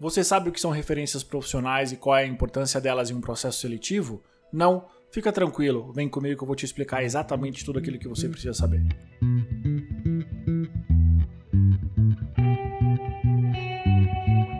Você sabe o que são referências profissionais e qual é a importância delas em um processo seletivo? Não? Fica tranquilo, vem comigo que eu vou te explicar exatamente tudo aquilo que você precisa saber.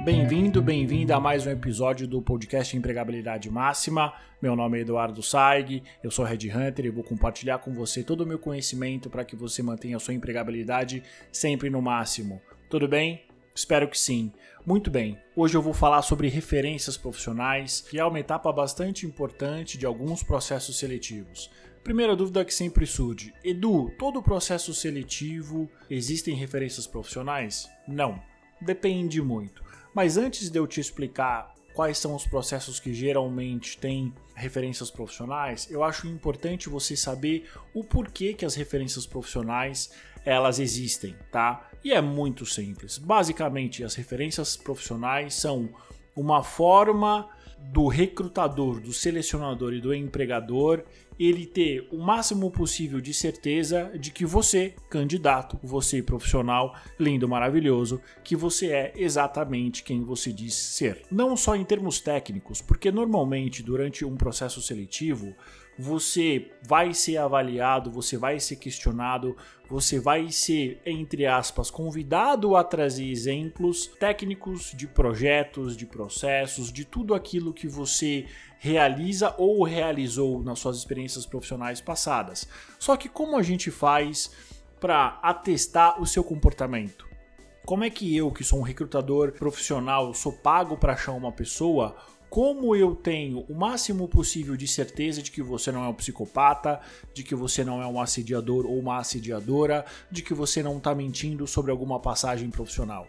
Bem-vindo, bem-vinda a mais um episódio do podcast Empregabilidade Máxima. Meu nome é Eduardo Saig, eu sou Red Hunter e vou compartilhar com você todo o meu conhecimento para que você mantenha a sua empregabilidade sempre no máximo. Tudo bem? Espero que sim. Muito bem, hoje eu vou falar sobre referências profissionais, que é uma etapa bastante importante de alguns processos seletivos. Primeira dúvida que sempre surge: Edu, todo processo seletivo existem referências profissionais? Não, depende muito. Mas antes de eu te explicar quais são os processos que geralmente têm referências profissionais, eu acho importante você saber o porquê que as referências profissionais elas existem, tá? E é muito simples. Basicamente, as referências profissionais são uma forma do recrutador, do selecionador e do empregador ele ter o máximo possível de certeza de que você, candidato, você profissional, lindo, maravilhoso, que você é exatamente quem você diz ser. Não só em termos técnicos, porque normalmente durante um processo seletivo você vai ser avaliado, você vai ser questionado, você vai ser, entre aspas, convidado a trazer exemplos técnicos de projetos, de processos, de tudo aquilo que você realiza ou realizou nas suas experiências profissionais passadas. Só que como a gente faz para atestar o seu comportamento? Como é que eu, que sou um recrutador profissional, sou pago para achar uma pessoa? Como eu tenho o máximo possível de certeza de que você não é um psicopata, de que você não é um assediador ou uma assediadora, de que você não está mentindo sobre alguma passagem profissional.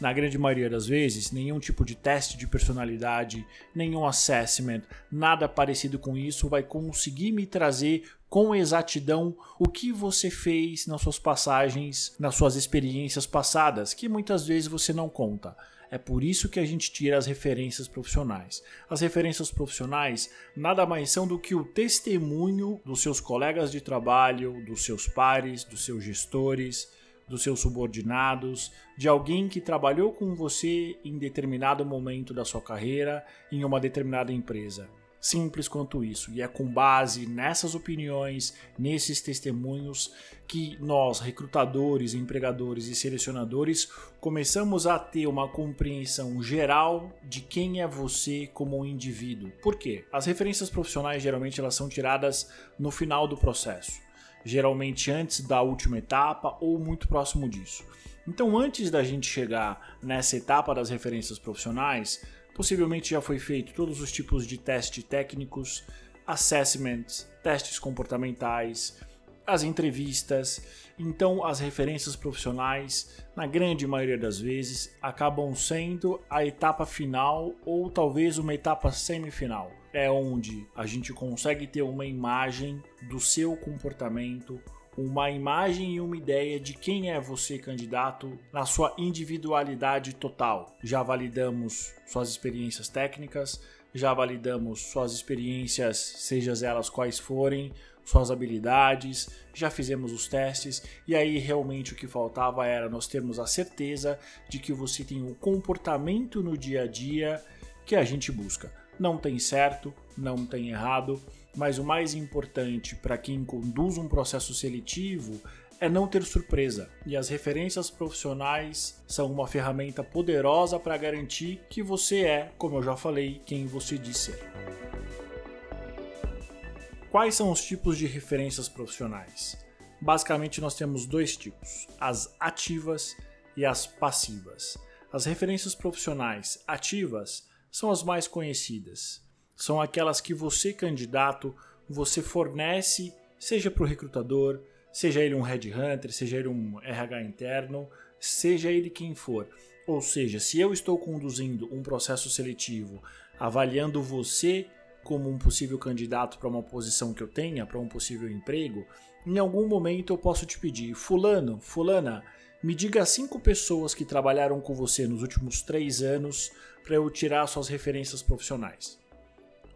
Na grande maioria das vezes, nenhum tipo de teste de personalidade, nenhum assessment, nada parecido com isso vai conseguir me trazer com exatidão o que você fez nas suas passagens, nas suas experiências passadas, que muitas vezes você não conta. É por isso que a gente tira as referências profissionais. As referências profissionais nada mais são do que o testemunho dos seus colegas de trabalho, dos seus pares, dos seus gestores, dos seus subordinados, de alguém que trabalhou com você em determinado momento da sua carreira em uma determinada empresa. Simples quanto isso. E é com base nessas opiniões, nesses testemunhos, que nós, recrutadores, empregadores e selecionadores, começamos a ter uma compreensão geral de quem é você como um indivíduo. Por quê? As referências profissionais geralmente elas são tiradas no final do processo, geralmente antes da última etapa ou muito próximo disso. Então, antes da gente chegar nessa etapa das referências profissionais, Possivelmente já foi feito todos os tipos de testes técnicos, assessments, testes comportamentais, as entrevistas. Então, as referências profissionais, na grande maioria das vezes, acabam sendo a etapa final ou talvez uma etapa semifinal. É onde a gente consegue ter uma imagem do seu comportamento uma imagem e uma ideia de quem é você, candidato, na sua individualidade total. Já validamos suas experiências técnicas, já validamos suas experiências, seja elas quais forem, suas habilidades, já fizemos os testes e aí realmente o que faltava era nós termos a certeza de que você tem um comportamento no dia a dia que a gente busca. Não tem certo, não tem errado, mas o mais importante para quem conduz um processo seletivo é não ter surpresa. E as referências profissionais são uma ferramenta poderosa para garantir que você é, como eu já falei, quem você diz ser. Quais são os tipos de referências profissionais? Basicamente, nós temos dois tipos: as ativas e as passivas. As referências profissionais ativas são as mais conhecidas. São aquelas que você, candidato, você fornece, seja para o recrutador, seja ele um headhunter, seja ele um RH interno, seja ele quem for. Ou seja, se eu estou conduzindo um processo seletivo avaliando você como um possível candidato para uma posição que eu tenha, para um possível emprego, em algum momento eu posso te pedir, Fulano, Fulana, me diga cinco pessoas que trabalharam com você nos últimos três anos para eu tirar suas referências profissionais.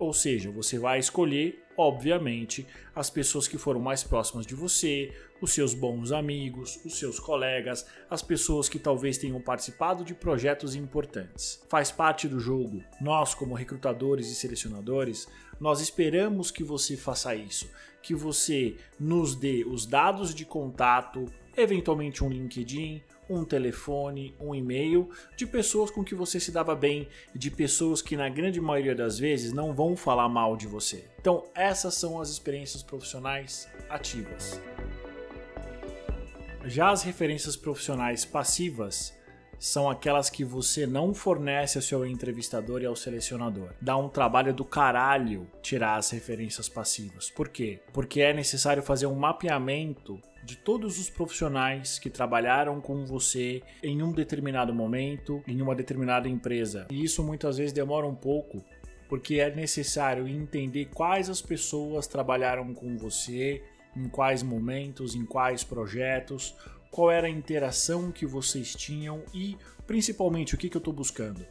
Ou seja, você vai escolher, obviamente, as pessoas que foram mais próximas de você, os seus bons amigos, os seus colegas, as pessoas que talvez tenham participado de projetos importantes. Faz parte do jogo. Nós, como recrutadores e selecionadores, nós esperamos que você faça isso, que você nos dê os dados de contato, eventualmente um LinkedIn, um telefone, um e-mail de pessoas com que você se dava bem, de pessoas que na grande maioria das vezes não vão falar mal de você. Então, essas são as experiências profissionais ativas. Já as referências profissionais passivas são aquelas que você não fornece ao seu entrevistador e ao selecionador. Dá um trabalho do caralho tirar as referências passivas. Por quê? Porque é necessário fazer um mapeamento de todos os profissionais que trabalharam com você em um determinado momento, em uma determinada empresa. E isso muitas vezes demora um pouco, porque é necessário entender quais as pessoas trabalharam com você, em quais momentos, em quais projetos, qual era a interação que vocês tinham e principalmente o que, que eu estou buscando.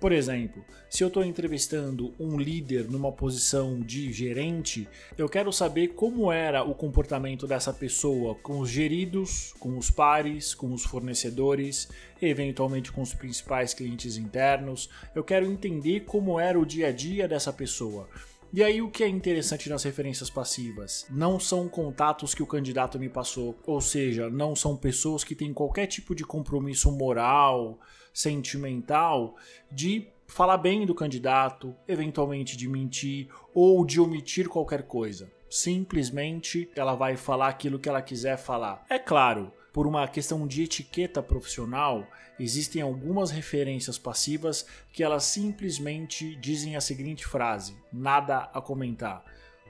Por exemplo, se eu estou entrevistando um líder numa posição de gerente, eu quero saber como era o comportamento dessa pessoa com os geridos, com os pares, com os fornecedores, eventualmente com os principais clientes internos. Eu quero entender como era o dia a dia dessa pessoa. E aí o que é interessante nas referências passivas? Não são contatos que o candidato me passou, ou seja, não são pessoas que têm qualquer tipo de compromisso moral, sentimental de falar bem do candidato, eventualmente de mentir ou de omitir qualquer coisa. Simplesmente ela vai falar aquilo que ela quiser falar. É claro, por uma questão de etiqueta profissional, existem algumas referências passivas que elas simplesmente dizem a seguinte frase: nada a comentar.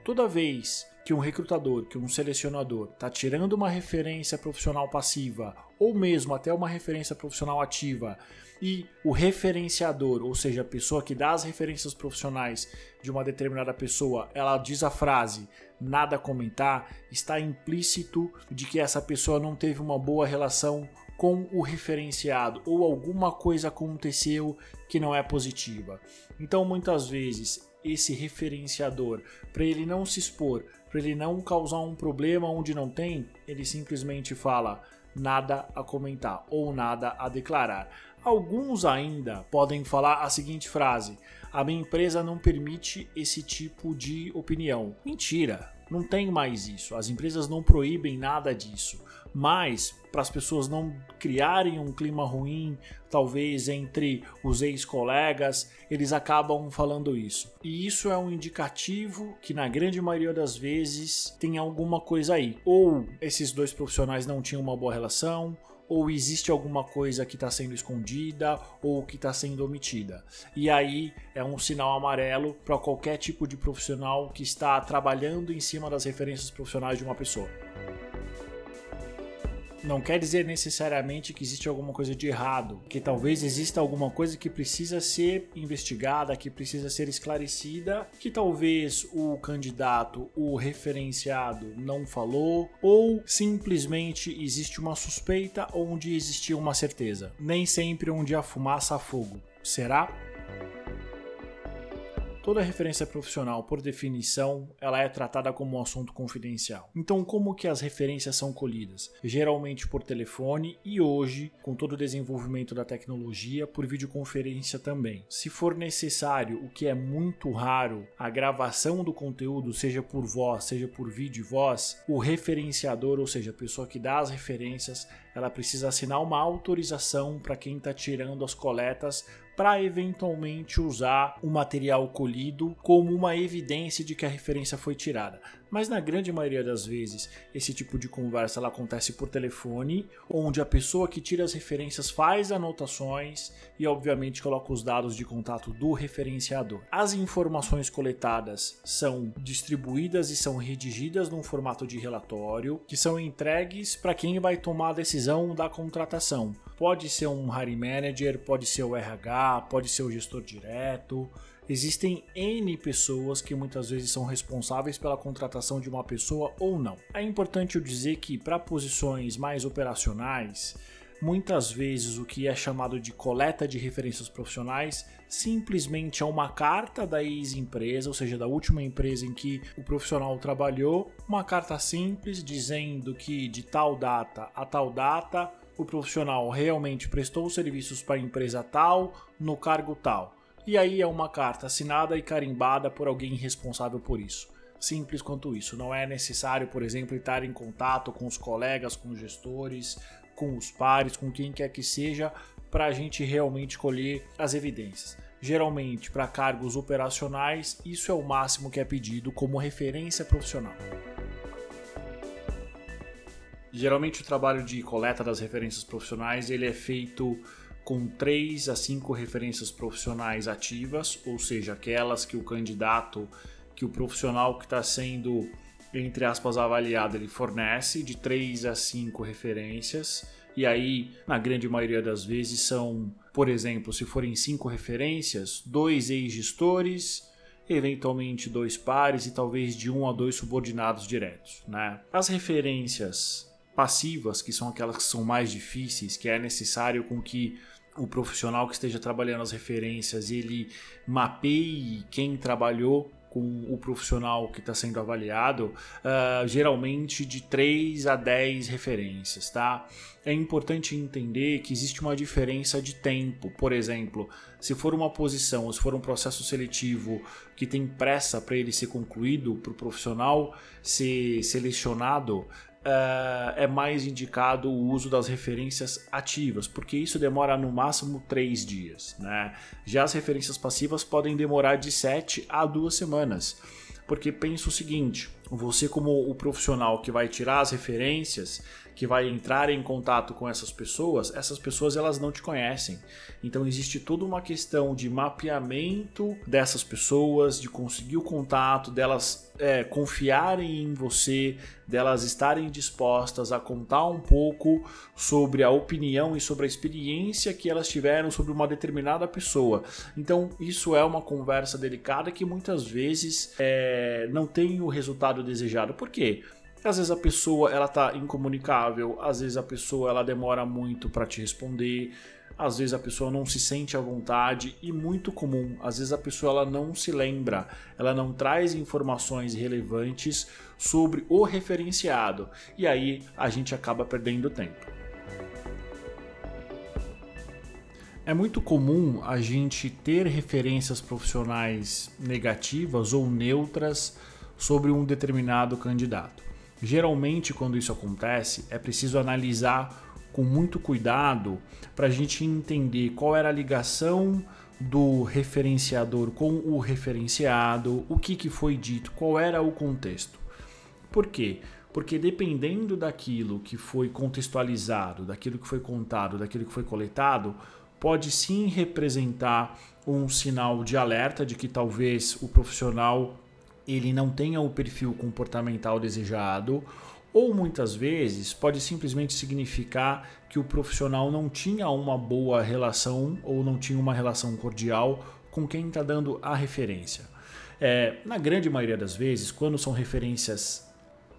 Toda vez que um recrutador, que um selecionador está tirando uma referência profissional passiva ou mesmo até uma referência profissional ativa e o referenciador, ou seja, a pessoa que dá as referências profissionais de uma determinada pessoa, ela diz a frase nada comentar, está implícito de que essa pessoa não teve uma boa relação com o referenciado ou alguma coisa aconteceu que não é positiva. Então, muitas vezes, esse referenciador, para ele não se expor, para ele não causar um problema onde não tem, ele simplesmente fala nada a comentar ou nada a declarar. Alguns ainda podem falar a seguinte frase: a minha empresa não permite esse tipo de opinião. Mentira, não tem mais isso. As empresas não proíbem nada disso. Mas, para as pessoas não criarem um clima ruim, talvez entre os ex-colegas, eles acabam falando isso. E isso é um indicativo que, na grande maioria das vezes, tem alguma coisa aí. Ou esses dois profissionais não tinham uma boa relação, ou existe alguma coisa que está sendo escondida ou que está sendo omitida. E aí é um sinal amarelo para qualquer tipo de profissional que está trabalhando em cima das referências profissionais de uma pessoa não quer dizer necessariamente que existe alguma coisa de errado, que talvez exista alguma coisa que precisa ser investigada, que precisa ser esclarecida, que talvez o candidato, o referenciado não falou, ou simplesmente existe uma suspeita onde existia uma certeza. Nem sempre onde há fumaça há fogo. Será? Toda referência profissional, por definição, ela é tratada como um assunto confidencial. Então, como que as referências são colhidas? Geralmente por telefone e hoje, com todo o desenvolvimento da tecnologia, por videoconferência também. Se for necessário, o que é muito raro, a gravação do conteúdo, seja por voz, seja por vídeo e voz, o referenciador, ou seja, a pessoa que dá as referências, ela precisa assinar uma autorização para quem está tirando as coletas para eventualmente usar o material colhido como uma evidência de que a referência foi tirada mas na grande maioria das vezes esse tipo de conversa ela acontece por telefone, onde a pessoa que tira as referências faz anotações e obviamente coloca os dados de contato do referenciador. As informações coletadas são distribuídas e são redigidas num formato de relatório, que são entregues para quem vai tomar a decisão da contratação. Pode ser um hiring manager, pode ser o RH, pode ser o gestor direto, Existem N pessoas que muitas vezes são responsáveis pela contratação de uma pessoa ou não. É importante eu dizer que para posições mais operacionais, muitas vezes o que é chamado de coleta de referências profissionais simplesmente é uma carta da ex-empresa, ou seja, da última empresa em que o profissional trabalhou, uma carta simples dizendo que de tal data a tal data o profissional realmente prestou serviços para a empresa tal, no cargo tal. E aí é uma carta assinada e carimbada por alguém responsável por isso. Simples quanto isso. Não é necessário, por exemplo, estar em contato com os colegas, com os gestores, com os pares, com quem quer que seja, para a gente realmente colher as evidências. Geralmente, para cargos operacionais, isso é o máximo que é pedido como referência profissional. Geralmente o trabalho de coleta das referências profissionais ele é feito com 3 a 5 referências profissionais ativas, ou seja, aquelas que o candidato, que o profissional que está sendo, entre aspas, avaliado, ele fornece de 3 a 5 referências. E aí, na grande maioria das vezes, são, por exemplo, se forem cinco referências, dois ex-gestores, eventualmente dois pares e talvez de um a dois subordinados diretos. Né? As referências passivas, que são aquelas que são mais difíceis, que é necessário com que o profissional que esteja trabalhando as referências ele mapeie quem trabalhou com o profissional que está sendo avaliado, uh, geralmente de 3 a 10 referências, tá? É importante entender que existe uma diferença de tempo. Por exemplo, se for uma posição, se for um processo seletivo que tem pressa para ele ser concluído, para o profissional ser selecionado, é mais indicado o uso das referências ativas, porque isso demora no máximo três dias. Né? Já as referências passivas podem demorar de 7 a 2 semanas. Porque pensa o seguinte: você, como o profissional que vai tirar as referências, que vai entrar em contato com essas pessoas, essas pessoas elas não te conhecem. Então existe toda uma questão de mapeamento dessas pessoas, de conseguir o contato, delas é, confiarem em você, delas estarem dispostas a contar um pouco sobre a opinião e sobre a experiência que elas tiveram sobre uma determinada pessoa. Então isso é uma conversa delicada que muitas vezes é, não tem o resultado desejado. Por quê? Às vezes a pessoa ela tá incomunicável, às vezes a pessoa ela demora muito para te responder, às vezes a pessoa não se sente à vontade e muito comum, às vezes a pessoa ela não se lembra, ela não traz informações relevantes sobre o referenciado e aí a gente acaba perdendo tempo. É muito comum a gente ter referências profissionais negativas ou neutras sobre um determinado candidato. Geralmente, quando isso acontece, é preciso analisar com muito cuidado para a gente entender qual era a ligação do referenciador com o referenciado, o que, que foi dito, qual era o contexto. Por quê? Porque dependendo daquilo que foi contextualizado, daquilo que foi contado, daquilo que foi coletado, pode sim representar um sinal de alerta de que talvez o profissional ele não tenha o perfil comportamental desejado, ou muitas vezes pode simplesmente significar que o profissional não tinha uma boa relação ou não tinha uma relação cordial com quem está dando a referência. É, na grande maioria das vezes, quando são referências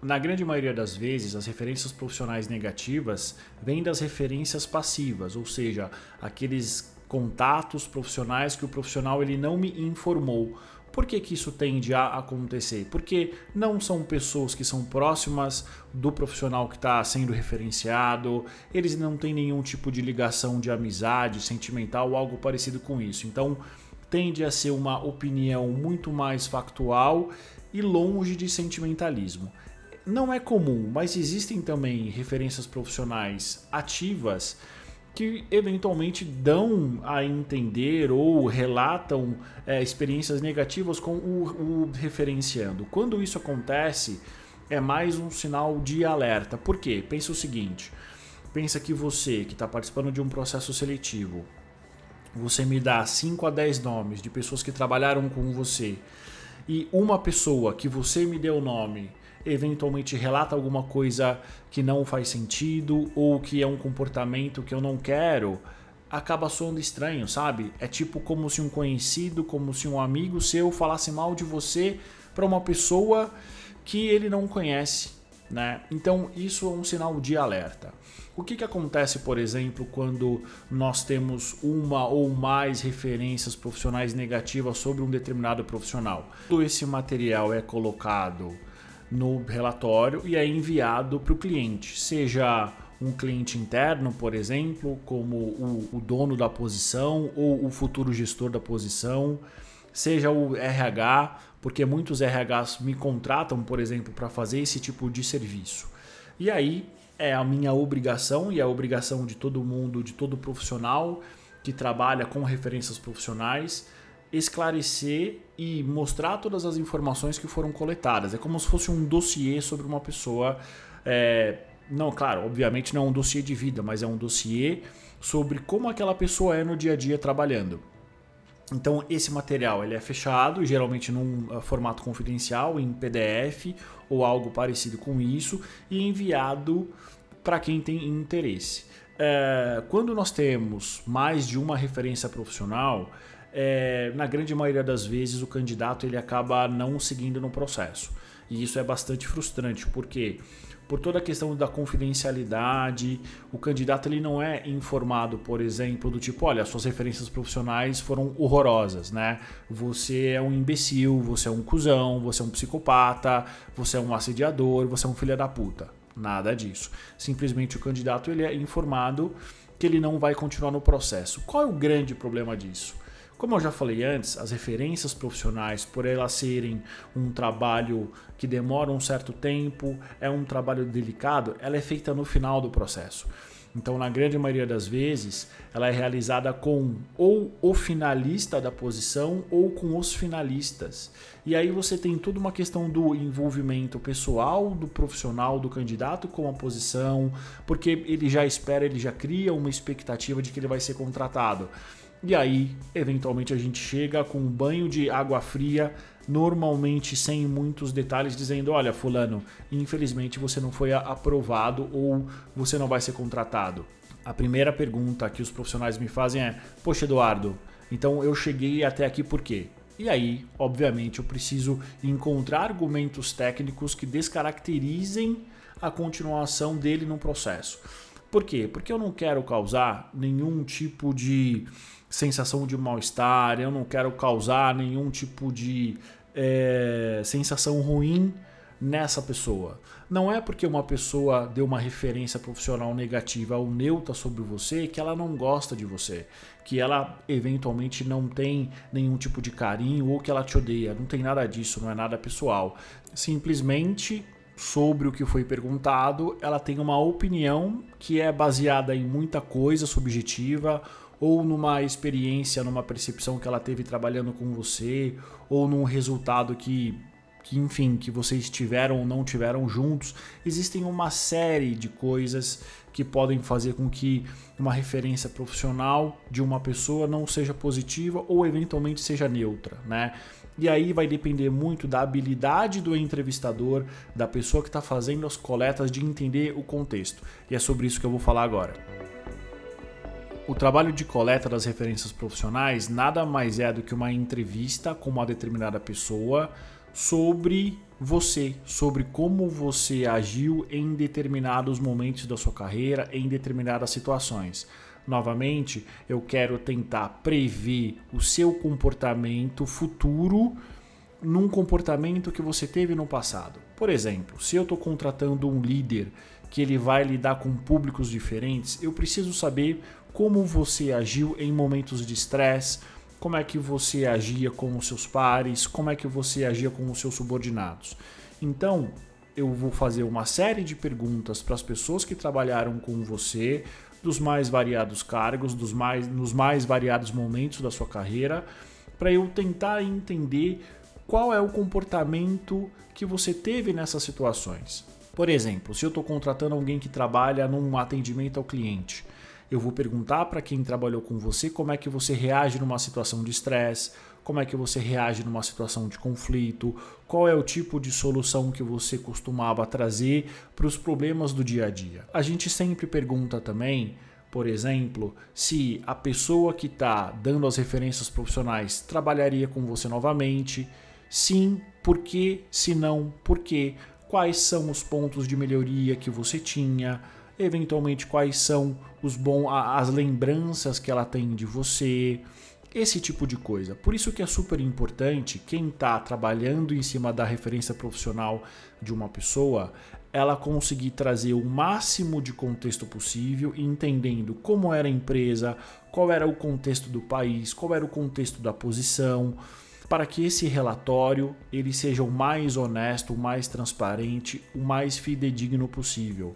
na grande maioria das vezes, as referências profissionais negativas vêm das referências passivas, ou seja, aqueles contatos profissionais que o profissional ele não me informou. Por que, que isso tende a acontecer? Porque não são pessoas que são próximas do profissional que está sendo referenciado, eles não têm nenhum tipo de ligação de amizade, sentimental ou algo parecido com isso. Então, tende a ser uma opinião muito mais factual e longe de sentimentalismo. Não é comum, mas existem também referências profissionais ativas que eventualmente dão a entender ou relatam é, experiências negativas com o, o referenciando. Quando isso acontece, é mais um sinal de alerta. Por quê? Pensa o seguinte: pensa que você que está participando de um processo seletivo, você me dá 5 a 10 nomes de pessoas que trabalharam com você e uma pessoa que você me deu o nome eventualmente relata alguma coisa que não faz sentido ou que é um comportamento que eu não quero, acaba soando estranho, sabe? É tipo como se um conhecido, como se um amigo seu falasse mal de você para uma pessoa que ele não conhece, né? Então isso é um sinal de alerta. O que, que acontece, por exemplo, quando nós temos uma ou mais referências profissionais negativas sobre um determinado profissional? Todo esse material é colocado no relatório e é enviado para o cliente, seja um cliente interno, por exemplo, como o, o, dono da posição ou o futuro gestor da posição, seja o RH, porque muitos RHs me contratam, por exemplo, para fazer esse tipo de serviço. E aí é a minha obrigação e a obrigação de todo mundo, de todo profissional que trabalha com referências profissionais, esclarecer e mostrar todas as informações que foram coletadas. É como se fosse um dossiê sobre uma pessoa. É, não, claro, obviamente não é um dossiê de vida, mas é um dossiê sobre como aquela pessoa é no dia a dia trabalhando. Então esse material ele é fechado, geralmente num uh, formato confidencial, em PDF ou algo parecido com isso, e enviado para quem tem interesse. É, quando nós temos mais de uma referência profissional, é, na grande maioria das vezes o candidato ele acaba não seguindo no processo. E isso é bastante frustrante, porque por toda a questão da confidencialidade, o candidato ele não é informado, por exemplo, do tipo, olha, suas referências profissionais foram horrorosas, né? Você é um imbecil, você é um cuzão, você é um psicopata, você é um assediador, você é um filho da puta. Nada disso. Simplesmente o candidato ele é informado que ele não vai continuar no processo. Qual é o grande problema disso? Como eu já falei antes, as referências profissionais, por elas serem um trabalho que demora um certo tempo, é um trabalho delicado, ela é feita no final do processo. Então, na grande maioria das vezes, ela é realizada com ou o finalista da posição ou com os finalistas. E aí você tem toda uma questão do envolvimento pessoal do profissional, do candidato com a posição, porque ele já espera, ele já cria uma expectativa de que ele vai ser contratado. E aí, eventualmente, a gente chega com um banho de água fria, normalmente sem muitos detalhes, dizendo: olha, Fulano, infelizmente você não foi aprovado ou você não vai ser contratado. A primeira pergunta que os profissionais me fazem é: Poxa, Eduardo, então eu cheguei até aqui por quê? E aí, obviamente, eu preciso encontrar argumentos técnicos que descaracterizem a continuação dele no processo. Por quê? Porque eu não quero causar nenhum tipo de sensação de mal-estar, eu não quero causar nenhum tipo de é, sensação ruim nessa pessoa. Não é porque uma pessoa deu uma referência profissional negativa ou neutra sobre você que ela não gosta de você, que ela eventualmente não tem nenhum tipo de carinho ou que ela te odeia. Não tem nada disso, não é nada pessoal. Simplesmente sobre o que foi perguntado, ela tem uma opinião que é baseada em muita coisa subjetiva ou numa experiência, numa percepção que ela teve trabalhando com você, ou num resultado que, que enfim, que vocês tiveram ou não tiveram juntos. Existem uma série de coisas que podem fazer com que uma referência profissional de uma pessoa não seja positiva ou eventualmente seja neutra, né? E aí vai depender muito da habilidade do entrevistador, da pessoa que está fazendo as coletas, de entender o contexto. E é sobre isso que eu vou falar agora. O trabalho de coleta das referências profissionais nada mais é do que uma entrevista com uma determinada pessoa sobre você, sobre como você agiu em determinados momentos da sua carreira, em determinadas situações. Novamente, eu quero tentar prever o seu comportamento futuro num comportamento que você teve no passado. Por exemplo, se eu estou contratando um líder que ele vai lidar com públicos diferentes, eu preciso saber como você agiu em momentos de estresse, como é que você agia com os seus pares, como é que você agia com os seus subordinados. Então, eu vou fazer uma série de perguntas para as pessoas que trabalharam com você, dos mais variados cargos, dos mais, nos mais variados momentos da sua carreira, para eu tentar entender qual é o comportamento que você teve nessas situações. Por exemplo, se eu estou contratando alguém que trabalha num atendimento ao cliente, eu vou perguntar para quem trabalhou com você como é que você reage numa situação de estresse, como é que você reage numa situação de conflito, qual é o tipo de solução que você costumava trazer para os problemas do dia a dia. A gente sempre pergunta também, por exemplo, se a pessoa que está dando as referências profissionais trabalharia com você novamente. Sim, por quê? Se não, por quê? Quais são os pontos de melhoria que você tinha? eventualmente quais são os bons as lembranças que ela tem de você, esse tipo de coisa. Por isso que é super importante quem está trabalhando em cima da referência profissional de uma pessoa, ela conseguir trazer o máximo de contexto possível, entendendo como era a empresa, qual era o contexto do país, qual era o contexto da posição, para que esse relatório ele seja o mais honesto, o mais transparente, o mais fidedigno possível.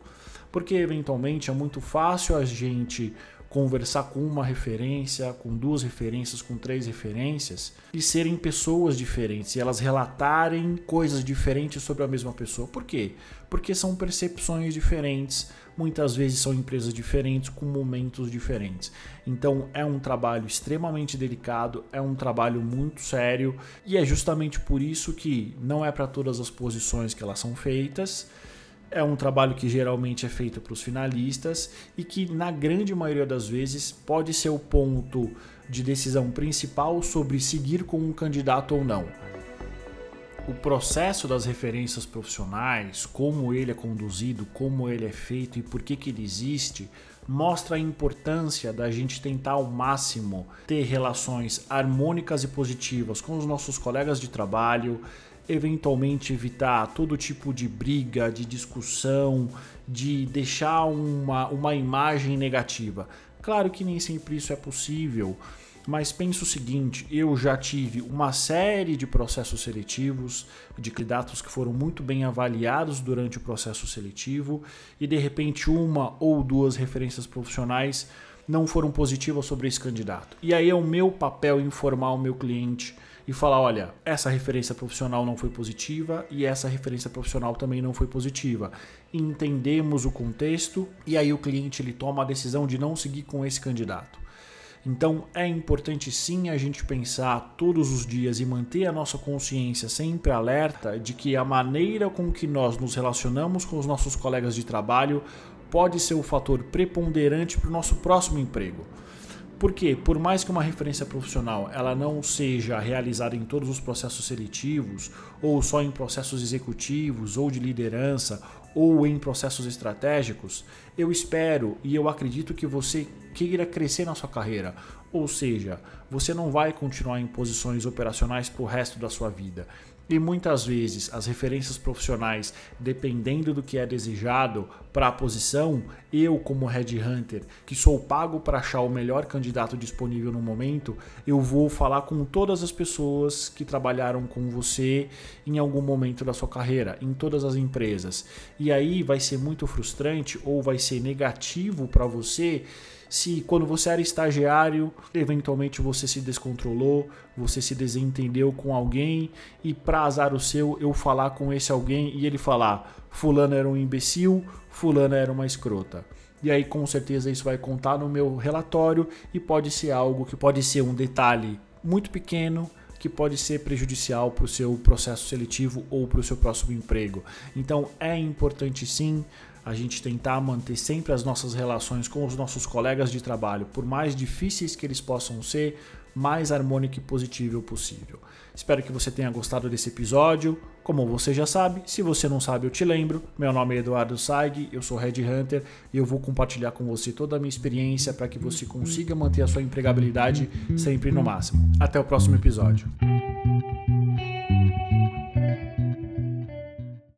Porque eventualmente é muito fácil a gente conversar com uma referência, com duas referências, com três referências e serem pessoas diferentes e elas relatarem coisas diferentes sobre a mesma pessoa. Por quê? Porque são percepções diferentes, muitas vezes são empresas diferentes com momentos diferentes. Então é um trabalho extremamente delicado, é um trabalho muito sério e é justamente por isso que não é para todas as posições que elas são feitas é um trabalho que geralmente é feito para os finalistas e que, na grande maioria das vezes, pode ser o ponto de decisão principal sobre seguir com um candidato ou não. O processo das referências profissionais, como ele é conduzido, como ele é feito e por que, que ele existe, mostra a importância da gente tentar ao máximo ter relações harmônicas e positivas com os nossos colegas de trabalho, eventualmente evitar todo tipo de briga, de discussão, de deixar uma, uma imagem negativa. Claro que nem sempre isso é possível, mas penso o seguinte: eu já tive uma série de processos seletivos, de candidatos que foram muito bem avaliados durante o processo seletivo, e de repente uma ou duas referências profissionais não foram positivas sobre esse candidato. E aí é o meu papel informar o meu cliente e falar: olha, essa referência profissional não foi positiva e essa referência profissional também não foi positiva. Entendemos o contexto e aí o cliente ele toma a decisão de não seguir com esse candidato. Então é importante sim a gente pensar todos os dias e manter a nossa consciência sempre alerta de que a maneira com que nós nos relacionamos com os nossos colegas de trabalho pode ser o fator preponderante para o nosso próximo emprego. Porque, por mais que uma referência profissional ela não seja realizada em todos os processos seletivos, ou só em processos executivos, ou de liderança, ou em processos estratégicos, eu espero e eu acredito que você queira crescer na sua carreira. Ou seja, você não vai continuar em posições operacionais para o resto da sua vida. E muitas vezes as referências profissionais, dependendo do que é desejado para a posição, eu como headhunter, que sou pago para achar o melhor candidato disponível no momento, eu vou falar com todas as pessoas que trabalharam com você em algum momento da sua carreira, em todas as empresas. E aí vai ser muito frustrante ou vai ser negativo para você se quando você era estagiário, eventualmente você se descontrolou, você se desentendeu com alguém e para azar o seu, eu falar com esse alguém e ele falar: fulano era um imbecil, fulano era uma escrota. E aí com certeza isso vai contar no meu relatório e pode ser algo que pode ser um detalhe muito pequeno que pode ser prejudicial para o seu processo seletivo ou para o seu próximo emprego. Então é importante sim a gente tentar manter sempre as nossas relações com os nossos colegas de trabalho, por mais difíceis que eles possam ser, mais harmônico e positivo possível. Espero que você tenha gostado desse episódio. Como você já sabe, se você não sabe, eu te lembro. Meu nome é Eduardo Saig, eu sou Red Hunter e eu vou compartilhar com você toda a minha experiência para que você consiga manter a sua empregabilidade sempre no máximo. Até o próximo episódio.